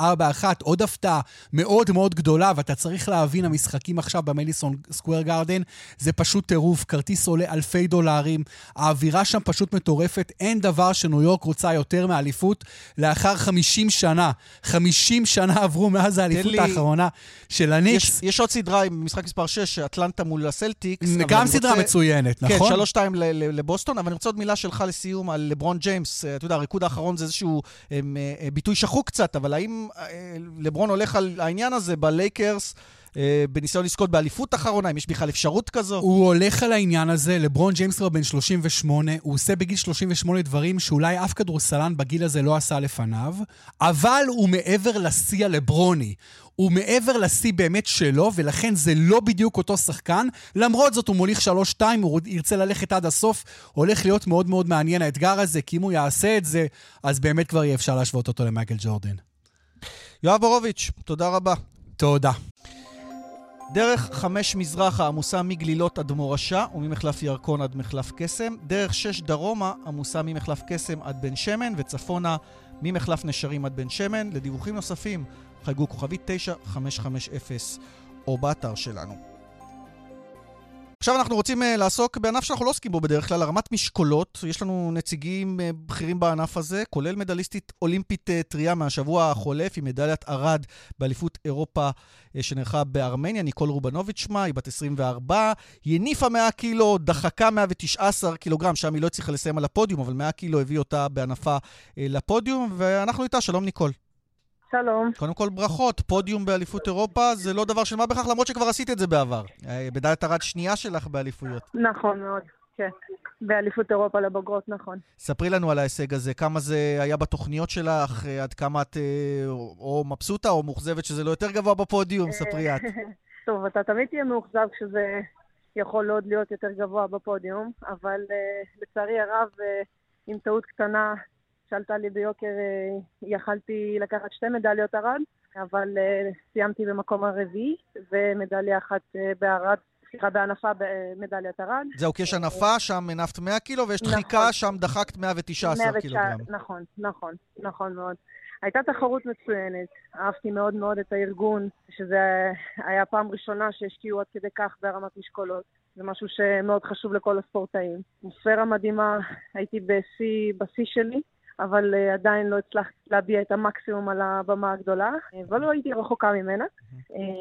עוד הפתעה מאוד מאוד גדולה, ואתה צריך להבין, המשחקים עכשיו במדיסון סקוויר גארדן זה פשוט טירוף. כרטיס עולה אלפי דולרים. האווירה שם פשוט מטורפת. אין דבר שניו יורק רוצה יותר מאליפות לאחר 50 שנה. 50 שנה עברו מאז האליפות לי- האחרונה של הניקס. יש, יש עוד סדרה עם משחק מספר 6, אטלנטה מול הסלטיקס. גם סדרה רוצה- מצוינת, כן, נכון? 3-2 ל- ל- לבוסטון, אבל אני רוצה עוד מילה שלך לסיום על לברון ג'יימס. אה, אתה יודע, הריקוד האחרון זה איזשהו הם, אה, אה, ביטוי שחוק קצת, אבל האם לברון הולך על העניין הזה בלייקרס, אה, בניסיון לזכות באליפות אחרונה, אם יש בכלל אפשרות כזו? הוא הולך על העניין הזה, לברון ג'יימס כבר בן 38, הוא עושה בגיל 38 דברים שאולי אף כדורסלן בגיל הזה לא עשה לפניו, אבל הוא מעבר לשיא הלברוני. הוא מעבר לשיא באמת שלו, ולכן זה לא בדיוק אותו שחקן. למרות זאת, הוא מוליך 3-2, הוא ירצה ללכת עד הסוף. הולך להיות מאוד מאוד מעניין האתגר הזה, כי אם הוא יעשה את זה, אז באמת כבר יהיה אפשר להשוות אותו למייקל ג'ורדן. יואב בורוביץ', תודה רבה. תודה. דרך חמש מזרחה עמוסה מגלילות עד מורשה וממחלף ירקון עד מחלף קסם. דרך שש דרומה עמוסה ממחלף קסם עד בן שמן וצפונה ממחלף נשרים עד בן שמן. לדיווחים נוספים חייגו כוכבית 9550 או באתר שלנו. עכשיו אנחנו רוצים uh, לעסוק בענף שאנחנו לא עוסקים בו בדרך כלל, הרמת משקולות. יש לנו נציגים uh, בכירים בענף הזה, כולל מדליסטית אולימפית uh, טריה מהשבוע החולף, עם מדליית ארד באליפות אירופה uh, שנערכה בארמניה, ניקול רובנוביץ' שמה, היא בת 24, היא הניפה 100 קילו, דחקה 119 קילוגרם, שם היא לא הצליחה לסיים על הפודיום, אבל 100 קילו הביא אותה בענפה uh, לפודיום, ואנחנו איתה, שלום ניקול. שלום. קודם כל ברכות, פודיום באליפות אירופה זה לא דבר של מה בכך, למרות שכבר עשית את זה בעבר. אה, מדליית ארד שנייה שלך באליפויות. נכון מאוד, כן. באליפות אירופה לבוגרות, נכון. ספרי לנו על ההישג הזה, כמה זה היה בתוכניות שלך, אה, עד כמה את אה, או מבסוטה או מאוכזבת שזה לא יותר גבוה בפודיום, ספרי את. *laughs* טוב, אתה תמיד תהיה מאוכזב כשזה יכול עוד להיות יותר גבוה בפודיום, אבל לצערי הרב, עם טעות קטנה שעלתה לי ביוקר, uh, יכלתי לקחת שתי מדליות ארד, אבל uh, סיימתי במקום הרביעי, ומדליה אחת uh, בארד, סליחה, בהנפה במדליית ארד. זהו, כי יש הנפה, שם הנפת 100 קילו, ויש דחיקה, נכון. שם דחקת 119 119, קילוגרם. נכון, נכון, נכון מאוד. הייתה תחרות מצוינת, אהבתי מאוד מאוד את הארגון, שזה היה פעם ראשונה שהשקיעו עד כדי כך בהרמת משקולות. זה משהו שמאוד חשוב לכל הספורטאים. אטמוספירה מדהימה, הייתי בשיא, בשיא שלי, אבל uh, עדיין לא הצלחתי להביע את המקסימום על הבמה הגדולה, אבל לא הייתי רחוקה ממנה.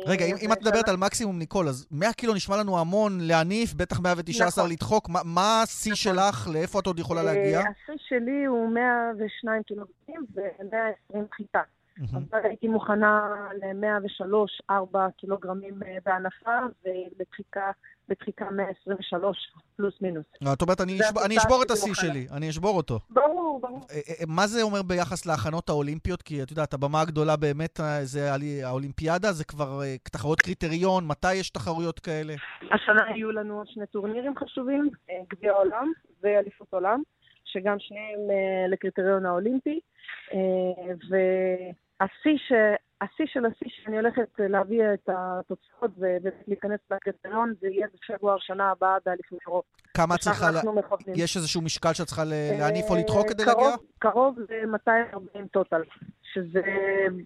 רגע, אם, אה, את מדברת על מקסימום, ניקול, אז 100 קילו נשמע לנו המון להניף, בטח 119 נכון. לדחוק. מה, השיא שלך? לאיפה את עוד יכולה להגיע? אה, השיא שלי הוא 102 קילוגרמים ו-120 חיטה. אבל הייתי מוכנה ל-103-4 קילוגרמים אה, בהנפה, ולדחיקה בדחיקה 123 פלוס מינוס. אה, את אומרת, אני אשב- אני אשבור את השיא. שלי, אני אשבור אותו. ברור, ברור. אה, אה, מה זה אומר ביחס להכנות האולימפיות? כי את יודעת, הבמה הגדולה באמת זה האולימפיאדה, זה כבר תחרויות קריטריון, מתי יש תחרויות כאלה? השנה יהיו לנו שני טורנירים חשובים, גביע העולם ואליפות עולם, שגם שניהם לקריטריון האולימפי. אה, והשיא ש... השיא של השיא שאני הולכת להביא את התוצאות ולהיכנס לקריטריון, זה יהיה בפברואר שנה הבאה באליפות אירופה. כמה את צריכה... לה-. יש איזשהו משקל שאת צריכה ל- להניף או אה, לדחוק כדי קרוב- להגיע? קרוב ל-240 total, שזה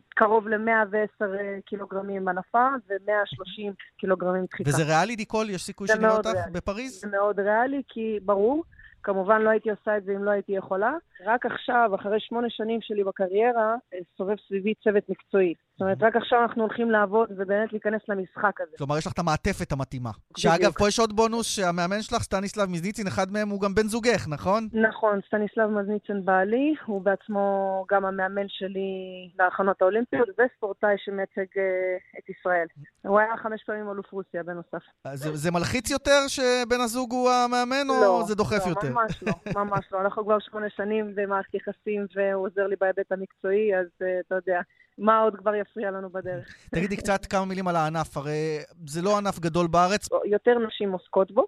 קרוב ל-110 קילוגרמים הנפה ו-130 קילוגרמים דחיקה. וזה ריאלי, דיקול? יש סיכוי שנראה אותך ריאלי. בפריז? זה מאוד ריאלי, כי ברור, כמובן לא הייתי עושה את זה אם לא הייתי יכולה. רק עכשיו, אחרי שמונה שנים שלי בקריירה, אה, סובב סביבי צוות מקצועי. זאת אומרת, רק עכשיו אנחנו הולכים לעבוד ובאמת להיכנס למשחק הזה. כלומר, יש לך את המעטפת המתאימה. שאגב, פה יש עוד בונוס שהמאמן שלך, סטניסלב מזניצין, אחד מהם הוא גם בן זוגך, נכון? נכון, סטניסלב מזניצן בעלי, הוא בעצמו גם המאמן שלי להכנות האולימפיות וספורטאי שמייצג אה, את ישראל. הוא היה חמש פעמים אלוף רוסיה בנוסף. אז זה, זה מלחיץ יותר שבן הזוג הוא המאמן, או לא, זה דוחף לא, יותר? ממש לא, *laughs* ממש לא. אנחנו כבר שמונה שנים במערכת יחסים והוא עוזר לי בהיבט המקצועי, אז אה, אתה יודע, מה עוד כבר יפריע לנו בדרך? *laughs* תגידי קצת כמה מילים על הענף, הרי זה לא ענף גדול בארץ. יותר נשים עוסקות בו.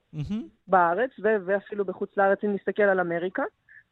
בארץ, ו- ואפילו בחוץ לארץ, אם נסתכל על אמריקה,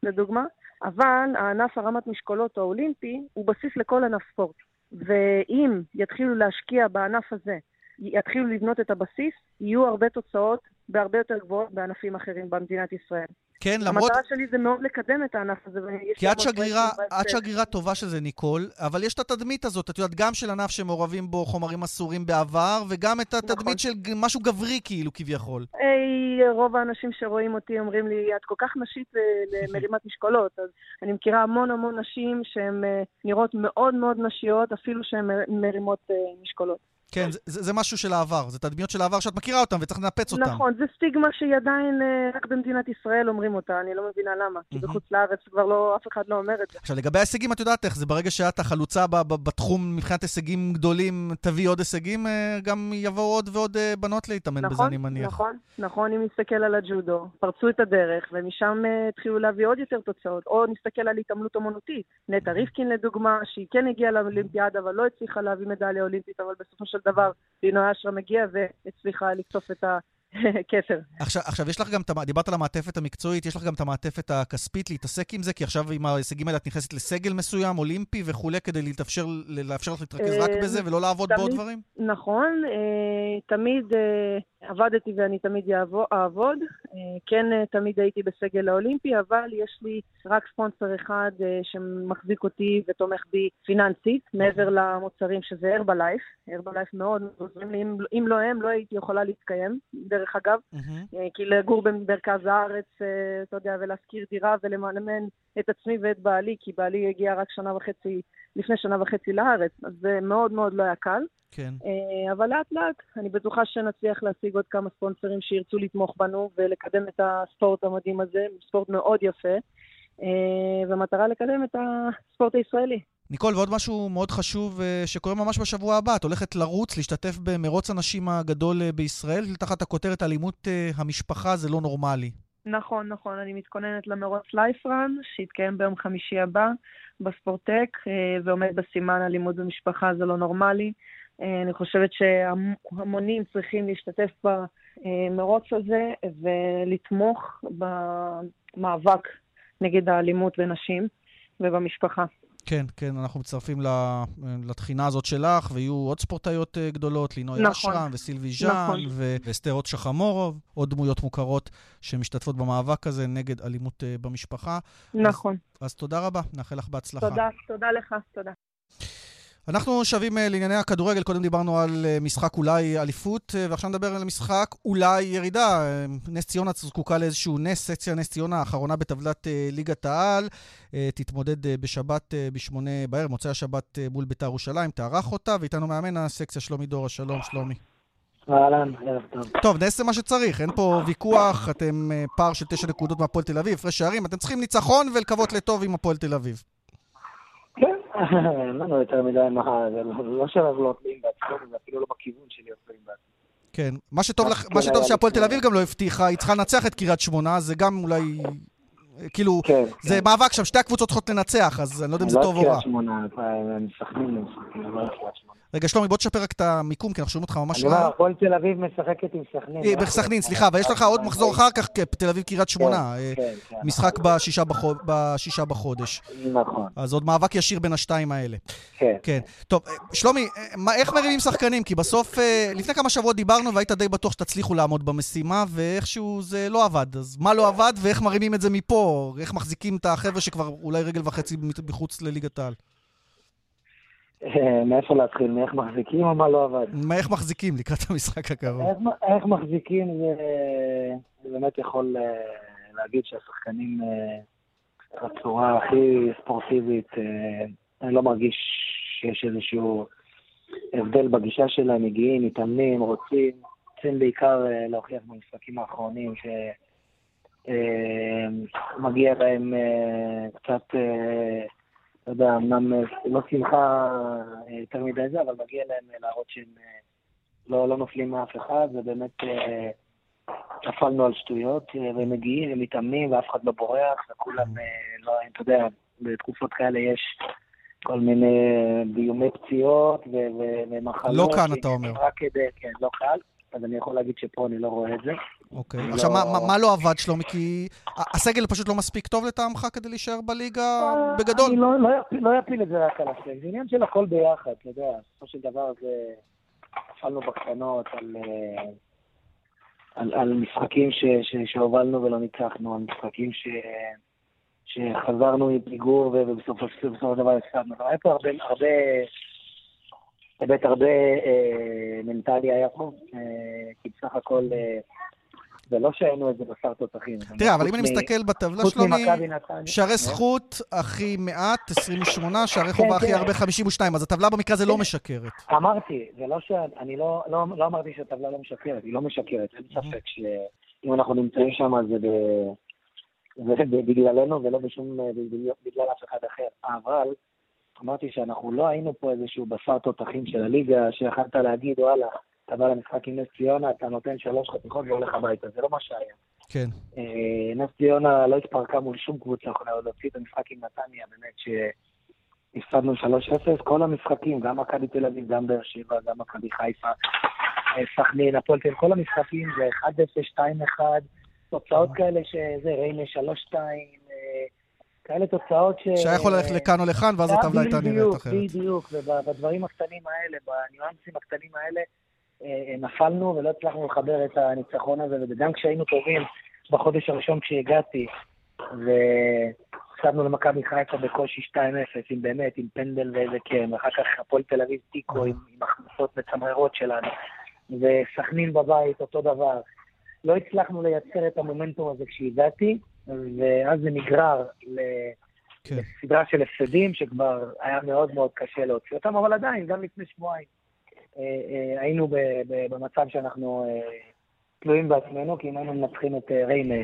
לדוגמה. אבל הענף הרמת משקולות האולימפי הוא בסיס לכל ענף ספורט. ואם יתחילו להשקיע בענף הזה, יתחילו לבנות את הבסיס, יהיו הרבה תוצאות בהרבה יותר גבוהות בענפים אחרים במדינת ישראל. כן, למרות... המטרה שלי זה מאוד לקדם את הענף הזה. כי את שגרירה, את. שגרירה טובה של זה, ניקול, אבל יש את התדמית הזאת, את יודעת, גם של ענף שמעורבים בו חומרים אסורים בעבר, וגם את התדמית נכון. של משהו גברי, כאילו, כביכול. היי, רוב האנשים שרואים אותי אומרים לי, את כל כך נשית *laughs* למרימת משקולות. אז אני מכירה המון המון נשים שהן אה, נראות מאוד מאוד נשיות, אפילו שהן מרימות אה, משקולות. כן, זה, זה, זה משהו של העבר, זה תדמיות של העבר שאת מכירה אותם וצריך לנפץ אותם. נכון, זו סטיגמה שהיא עדיין אה, רק במדינת ישראל אומרים אותה, אני לא מבינה למה. כי בחוץ לארץ כבר לא, אף אחד לא אומר את זה. עכשיו, לגבי ההישגים, את יודעת איך, זה ברגע שאת החלוצה ב- ב- בתחום מבחינת הישגים גדולים, תביא עוד הישגים, אה, גם יבואו עוד ועוד אה, בנות להתאמן בזה, נכון, אני מניח. נכון, נכון, אם נסתכל על הג'ודו, פרצו את הדרך, ומשם התחילו להביא עוד יותר תוצאות. או נסתכל על התעמלות אומנותית. נטע ריבקין לדוגמה, שהיא כן הגיעה לאולימפיאדה, אבל לא הצליחה להביא מדליה אולימפית, אבל בסופו של דבר לינו אשרם הגיעה והצליחה לקטוף את *laughs* הכתר. עכשיו, עכשיו, יש לך גם, דיברת על המעטפת המקצועית, יש לך גם את המעטפת הכספית להתעסק עם זה, כי עכשיו עם ההישגים האלה את נכנסת לסגל מסוים, אולימפי וכולי, כדי להתאפשר, לאפשר לך להתרכז רק אה, בזה ולא לעבוד בעוד דברים? נכון, אה, תמיד אה, עבדתי ואני תמיד אעבוד. כן, תמיד הייתי בסגל האולימפי, אבל יש לי רק ספונסר אחד שמחזיק אותי ותומך בי פיננסית, מעבר למוצרים שזה הרבלייף. הרבלייף מאוד עוזרים לי, אם לא הם, לא הייתי יכולה להתקיים, דרך אגב. אה, כי לגור במרכז הארץ, אה, אתה יודע, ולהשכיר דירה ולממן את עצמי ואת בעלי, כי בעלי הגיע רק שנה וחצי, לפני שנה וחצי לארץ, אז זה מאוד מאוד לא היה קל. כן. אה, אבל לאט לאט, אני בטוחה שנצליח להשיג עוד כמה ספונסרים שירצו לתמוך בנו ולקדם את הספורט המדהים הזה, ספורט מאוד יפה, במטרה לקדם את הספורט הישראלי. ניקול, ועוד משהו מאוד חשוב אה, שקורה ממש בשבוע הבא, את הולכת לרוץ, להשתתף במרוץ הנשים הגדול אה, בישראל, תחת הכותרת אלימות אה, המשפחה זה לא נורמלי. נכון, נכון, אני מתכוננת למרוץ לייפרן, שיתקיים ביום חמישי הבא בספורטק, ועומד בסימן אלימות במשפחה זה לא נורמלי. אני חושבת שהמונים צריכים להשתתף במרוץ הזה ולתמוך במאבק נגד האלימות בנשים ובמשפחה. כן, כן, אנחנו מצטרפים לתחינה הזאת שלך, ויהיו עוד ספורטאיות אה, גדולות, לינוי נכון. אשרם וסילבי ז'אן, נכון. ו- ואסתר עוד שחמורוב, עוד דמויות מוכרות שמשתתפות במאבק הזה נגד אלימות אה, במשפחה. נכון. אז תודה רבה, נאחל לך בהצלחה. תודה, תודה לך, תודה. אנחנו שבים אה, לענייני הכדורגל, קודם דיברנו על אה, משחק אולי אליפות, אה, ועכשיו נדבר על משחק אולי ירידה. נס ציונה זקוקה לאיזשהו נס, סקציה נס ציונה האחרונה בטבלת ליגת העל, תתמודד בשבת בשמונה בערב, מוצאי השבת מול בית"ר ירושלים, תארח אותה, ואיתנו מאמן הסקציה שלומי דורה, שלום שלומי. אהלן, ערב טוב. טוב, נס זה מה שצריך, אין פה ויכוח, אתם פער של תשע נקודות מהפועל תל אביב, הפרש שערים, אתם צריכים ניצחון ולקוות לטוב עם הפועל תל אביב. אין *laughs* לנו יותר מדי מה, זה לא- לא שאנחנו לא תלויים בעצמנו, זה אפילו לא בכיוון של להיות תלויים בעצמנו. כן. מה שטוב, לך, מה שהפועל תל אביב גם לא הבטיחה, היא צריכה לנצח את קריית שמונה, זה גם אולי... כאילו, כן, זה כן. מאבק שם, שתי הקבוצות צריכות לנצח, אז אני לא יודע אם זה לא טוב או רע. קריית שמונה, הם משחקים, הם משחקים, לא קריית שמונה. רגע, שלומי, בוא תשפר רק את המיקום, כי אנחנו שומעים אותך ממש אני אומר, רע. הפועל תל אביב משחקת עם סכנין. אה, לא בסכנין, סליחה. ויש לך עוד מחזור אחר כך, תל אביב קריית שמונה. אה, כן, כן, משחק בשישה בחו- בשישה בחודש. נכון, אז עוד מאבק ישיר בין השתיים האלה. כן. כן. טוב, אה, שלומי, אה, איך מרימים שחקנים? כי בסוף, אה, לפני כמה שבועות דיברנו והיית די בטוח שתצליחו לעמוד במשימה, ואיכשהו זה לא עבד. אז מה לא עבד ואיך מרימים את זה מפה? איך מחזיקים את החבר'ה שכבר אולי רגל וחצי מחוץ לליגת העל? אה, מאיפה להתחיל? מאיך מחזיקים או מה לא עבד? מה, איך מחזיקים לקראת המשחק הקרוב? איך, איך מחזיקים זה, זה באמת יכול אה, להגיד שהשחקנים אה, בצורה הכי ספורטיבית, אני לא מרגיש שיש איזשהו הבדל בגישה שלהם, מגיעים, מתאמנים, רוצים, רוצים בעיקר להוכיח במשחקים האחרונים שמגיע להם אה, קצת, אתה יודע, אמנם אה, לא שמחה אה, יותר מדי זה, אבל מגיע להם אה, להראות שהם לא, לא נופלים מאף אחד, ובאמת נפלנו על שטויות, והם מגיעים ומתאמנים ואף אחד לא בורח, וכולם, לא, אתה יודע, בתקופות כאלה יש כל מיני ביומי פציעות ומחלות. לא כאן, אתה אומר. רק כדי, כן, לא קל, אז אני יכול להגיד שפה אני לא רואה את זה. אוקיי. לא- עכשיו, מה- מה- מה לא עבד, שלומי? כי הסגל פשוט לא מספיק טוב לטעמך כדי להישאר בליגה בגדול. אני לא, לא, אפיל, לא אפיל את זה רק על הסגל, זה עניין של הכל ביחד, אתה יודע, בסופו של דבר זה... נפלנו בקטנות על, אה, על, על משחקים ש, ש, שהובלנו ולא ניצחנו, על משחקים ש, שחזרנו מפיגור ובסופו בסופו של דבר הפסדנו. היה פה הרבה, הרבה, באמת הרבה אה, מנטלי היה פה, אה, כי בסך הכל אה, זה לא שהיינו איזה בשר תותחים. תראה, אבל אם אני מסתכל בטבלה, שלומי. שערי זכות הכי מעט, 28, שערי כן, חובה הכי כן. הרבה, 52, אז הטבלה במקרה הזה לא משקרת. אמרתי, זה לא ש... אני לא, לא, לא אמרתי שהטבלה לא משקרת, היא לא משקרת, אין ספק שאם אנחנו נמצאים שם זה, ב... בגללנו ולא בשום... בגלל, בגלל אף אחד אחר. אבל אמרתי שאנחנו לא היינו פה איזשהו בשר תותחים של הליגה, שיכלת להגיד, וואלה, אתה בא למשחק עם נס ציונה, אתה נותן שלוש חתיכות והולך הביתה, זה לא מה שהיה. כן. אה, נס ציונה לא התפרקה מול שום קבוצה, עוד להוציא את המשחק עם נתניה, באמת שהפסדנו 3-0, כל המשחקים, גם מכבי תל אביב, גם באר שבע, גם מכבי חיפה, אה, סכנין, הפועל תל כל המשחקים זה 1-0, 2-1, תוצאות כאלה שזה, ריינה 3-2, אה, כאלה תוצאות ש... שהיה יכול ללכת לכאן או לכאן, ואז הטבלה הייתה נראית אחרת. בדיוק, ובדברים הקטנים האלה, בניואנסים הקטנים האלה, אה, נפלנו ולא הצלחנו לחבר את הניצחון הזה, וגם כשהיינו טובים בחודש הראשון כשהגעתי, והפסדנו למכבי חיפה בקושי 2-0, עם באמת, עם פנדל ואיזה קרן, ואחר כך הפועל תל אביב תיקו עם, עם הכנסות מצמררות שלנו, וסכנין בבית, אותו דבר. לא הצלחנו לייצר את המומנטום הזה כשהגעתי, ואז זה נגרר ל... כן. סדרה של הפסדים שכבר היה מאוד מאוד קשה להוציא אותם, אבל עדיין, גם לפני שבועיים אה, אה, היינו במצב שאנחנו אה, תלויים בעצמנו, כי אם היינו מנצחים את ריינה,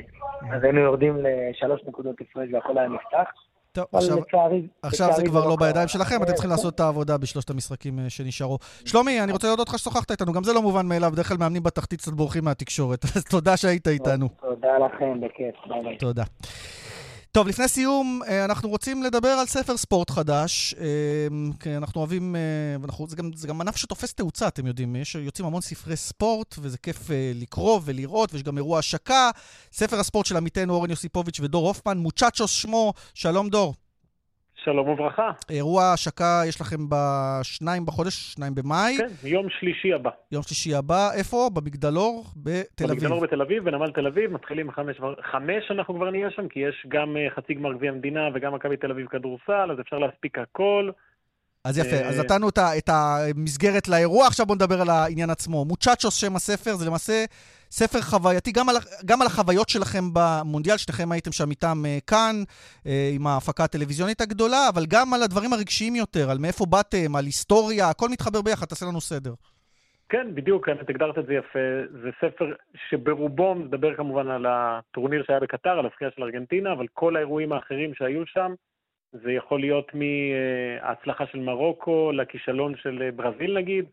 אז היינו יורדים לשלוש נקודות הפרש והכל היה נפתח. טוב, עכשיו... לצערי... עכשיו לצערי זה כבר לא קרה. בידיים שלכם, אתם צריכים לעשות את העבודה בשלושת המשחקים אה, שנשארו. שלומי, אני רוצה להודות לך ששוחחת איתנו, גם זה לא מובן מאליו, בדרך כלל מאמנים בתחתית קצת בורחים מהתקשורת, *laughs* אז תודה שהיית איתנו. תודה לכם, בכיף. ביי ביי. תודה. טוב, לפני סיום, אה, אנחנו רוצים לדבר על ספר ספורט חדש. אה, כי אנחנו אוהבים, אה, ואנחנו, זה, גם, זה גם ענף שתופס תאוצה, אתם יודעים. יש, יוצאים המון ספרי ספורט, וזה כיף לקרוא ולראות, ויש גם אירוע השקה. ספר הספורט של עמיתנו אורן יוסיפוביץ' ודור הופמן, מוצ'צ'וס שמו. שלום דור. שלום וברכה. אירוע השקה יש לכם בשניים בחודש, שניים במאי. כן, יום שלישי הבא. יום שלישי הבא, איפה? במגדלור בתל אביב. במגדלור בתל אביב, בנמל תל אביב, מתחילים חמש, חמש אנחנו כבר נהיה שם, כי יש גם אה, חצי גמר גביע המדינה וגם מכבי תל אביב כדורסל, אז אפשר להספיק הכל. אז יפה, אה, אז נתנו את, המסגרת לאירוע, עכשיו בואו נדבר על העניין עצמו. מוצ'צ'וס, שם הספר, זה למעשה ספר חווייתי, גם על, גם על החוויות שלכם במונדיאל, שניכם הייתם שם איתם אה, כאן, אה, עם ההפקה הטלוויזיונית הגדולה, אבל גם על הדברים הרגשיים יותר, על מאיפה באתם, על היסטוריה, הכל מתחבר ביחד, תעשה לנו סדר. כן, בדיוק, את הגדרת את זה יפה. זה ספר שברובו מדבר כמובן על הטורניר שהיה בקטר, על הזכייה של ארגנטינה, אבל כל האירועים האחרים שהיו שם, זה יכול להיות מההצלחה של מרוקו לכישלון של אה, ברזיל נגיד,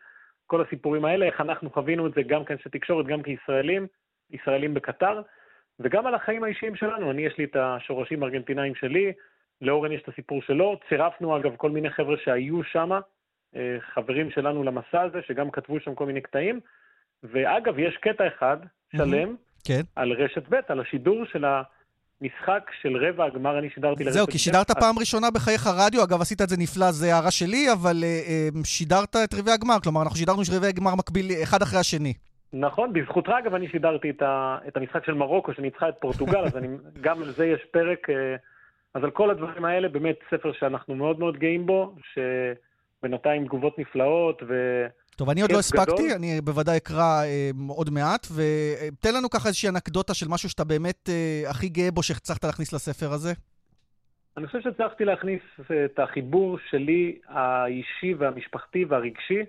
כל הסיפורים האלה, איך אנחנו חווינו את זה גם כאנשי תקשורת, גם כישראלים, ישראלים בקטר, וגם על החיים האישיים שלנו. אני, יש לי את השורשים הארגנטינאים שלי, לאורן יש את הסיפור שלו. צירפנו אגב כל מיני חבר'ה שהיו שם, אה, חברים שלנו למסע הזה, שגם כתבו שם כל מיני קטעים. ואגב, יש קטע אחד שלם. כן. על רשת ב', על השידור של המשחק של רבע הגמר, אני שידרתי לרשת. זהו, כי שידרת פעם ראשונה בחייך רדיו, אגב, עשית את זה נפלא, זה הערה שלי, אבל uh, uh, שידרת את רבעי הגמר, כלומר, אנחנו שידרנו רבעי הגמר מקביל אחד אחרי השני. נכון, בזכותך אגב אני שידרתי את, ה, את המשחק של מרוקו שניצחה את פורטוגל, אז אני, *laughs* גם על זה יש פרק, אז על כל הדברים האלה, באמת ספר שאנחנו מאוד מאוד גאים בו, שבינתיים תגובות נפלאות ו... טוב, אני עוד לא הספקתי, אני בוודאי אקרא אה, עוד מעט, ותן לנו ככה איזושהי אנקדוטה של משהו שאתה באמת אה, הכי גאה בו שהצלחת להכניס לספר הזה. אני חושב שהצלחתי להכניס את החיבור שלי, האישי והמשפחתי והרגשי,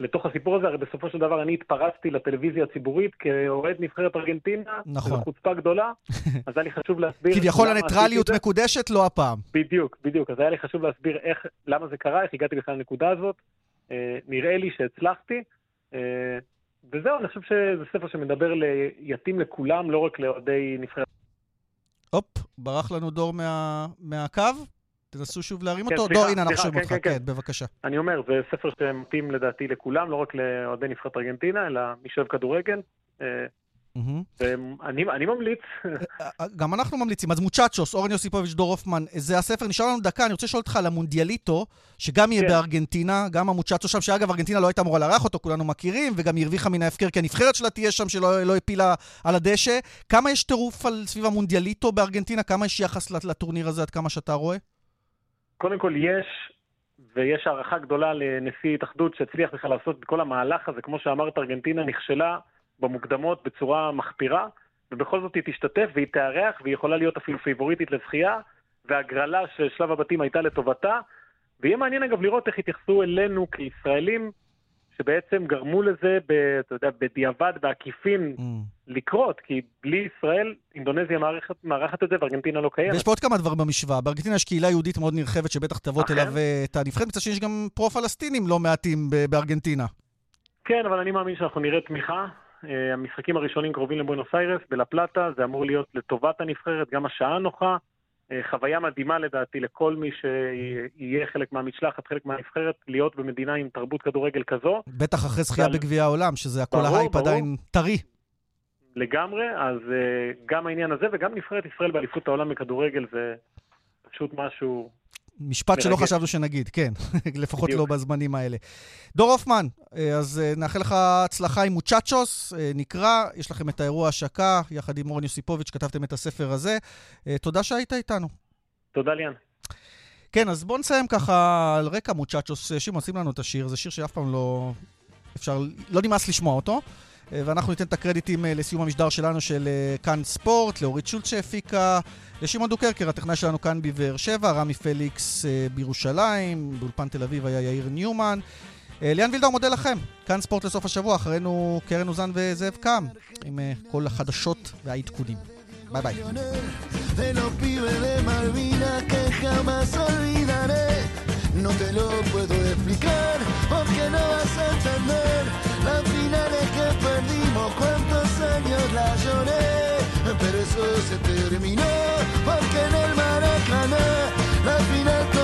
לתוך הסיפור הזה. הרי בסופו של דבר אני התפרצתי לטלוויזיה הציבורית כאוהד נבחרת ארגנטינה, נכון. זו חוצפה גדולה, *laughs* אז היה לי חשוב להסביר... כביכול הניטרליות מקודשת, לא הפעם. בדיוק, בדיוק. אז היה לי חשוב להסביר איך, למה זה קרה, איך הגעתי בכלל לנקודה הזאת. אה, נראה לי שהצלחתי. אה, וזהו, אני חושב שזה ספר שמדבר, יתאים לכולם, לא רק לאוהדי נבחרת. הופ, ברח לנו דור מה, מהקו. תנסו שוב להרים כן, אותו. סליחה, דור, הנה, אנחנו שומעים כן, אותך. כן, כן, בבקשה. אני אומר, זה ספר שמתאים לדעתי לכולם, לא רק לאוהדי נבחרת ארגנטינה, אלא מי שאוהב כדורגל. אה, אני, אני ממליץ. גם אנחנו ממליצים. אז מוצ'צ'וס, אורן יוסיפוביץ', דור הופמן, זה הספר, נשאר לנו דקה, אני רוצה לשאול אותך על המונדיאליטו, שגם יהיה כן. בארגנטינה, גם המוצ'צ'ו שם, שאגב, ארגנטינה לא הייתה אמורה לארח אותו, כולנו מכירים, וגם היא הרוויחה מן ההפקר, כי הנבחרת שלה תהיה שם, שלא לא הפילה על הדשא. כמה יש טירוף סביב המונדיאליטו בארגנטינה? כמה יש יחס לטורניר הזה, עד כמה שאתה רואה? קודם כל, יש, ויש הערכה גדולה לנשיא התאחדות שהצליח בכלל לעשות את כל המהלך הזה. כמו שאמרת, ארגנטינה נכשלה במוקדמות בצורה מחפירה, ובכל זאת היא תשתתף והיא תארח, והיא יכולה להיות אפילו פייבוריטית לזכייה, והגרלה של שלב הבתים הייתה לטובתה. ויהיה מעניין אגב לראות איך יתייחסו אלינו כישראלים, שבעצם גרמו לזה, ב, אתה יודע, בדיעבד, בעקיפין, mm. לקרות, כי בלי ישראל, אינדונזיה מארחת, מארחת את זה וארגנטינה לא קיימת. ויש פה עוד כמה דברים במשוואה. בארגנטינה יש קהילה יהודית מאוד נרחבת שבטח תבוא אליו את הנבחרת, מצד שני יש גם פרו-פלסטינים לא מעטים בארגנטינה. כן, אבל אני מאמין שאנחנו נראה תמיכה. אה, המשחקים הראשונים קרובים לבואנוס איירס, בלה פלטה, זה אמור להיות לטובת הנבחרת, גם השעה נוחה. אה, חוויה מדהימה לדעתי לכל מי שיהיה חלק מהמשלחת, חלק מהנבחרת, להיות במדינה עם תרבות כדורגל כזו. בטח אחרי זכייה ועל... בגביע העולם, שזה הכל ההייפ עדיין טרי. לגמרי, אז אה, גם העניין הזה וגם נבחרת ישראל באליפות העולם בכדורגל זה פשוט משהו משפט שלא חשבנו שנגיד, כן, *laughs* לפחות לא בזמנים האלה. דור הופמן, אה, אז אה, נאחל לך הצלחה עם מוצ'צ'וס, אה, נקרא, יש לכם את האירוע השקה, יחד עם אורן יוסיפוביץ', כתבתם את הספר הזה. תודה שהיית איתנו. תודה ליאן. כן, אז בואו נסיים ככה על רקע מוצ'צ'וס. שמעון, שים לנו את השיר, זה שיר שאף פעם לא... אפשר... לא נמאס לשמוע אותו. ואנחנו ניתן את הקרדיטים לסיום המשדר שלנו של כאן ספורט, לאורית שולט שהפיקה. לשמעון דוקרקר, הטכנאי שלנו כאן בבאר שבע, רמי פליקס אה, בירושלים, באולפן תל אביב היה יאיר ניומן. אה, ליאן וילדאו מודה לכם, כאן ספורט לסוף השבוע, אחרינו קרן אוזן וזאב קם, עם אה, כל החדשות והעדכונים. ביי ביי. No te lo puedo explicar porque no vas a entender Las finales que perdimos, cuántos años la lloré. Pero eso se terminó, porque en el Maracaná la final.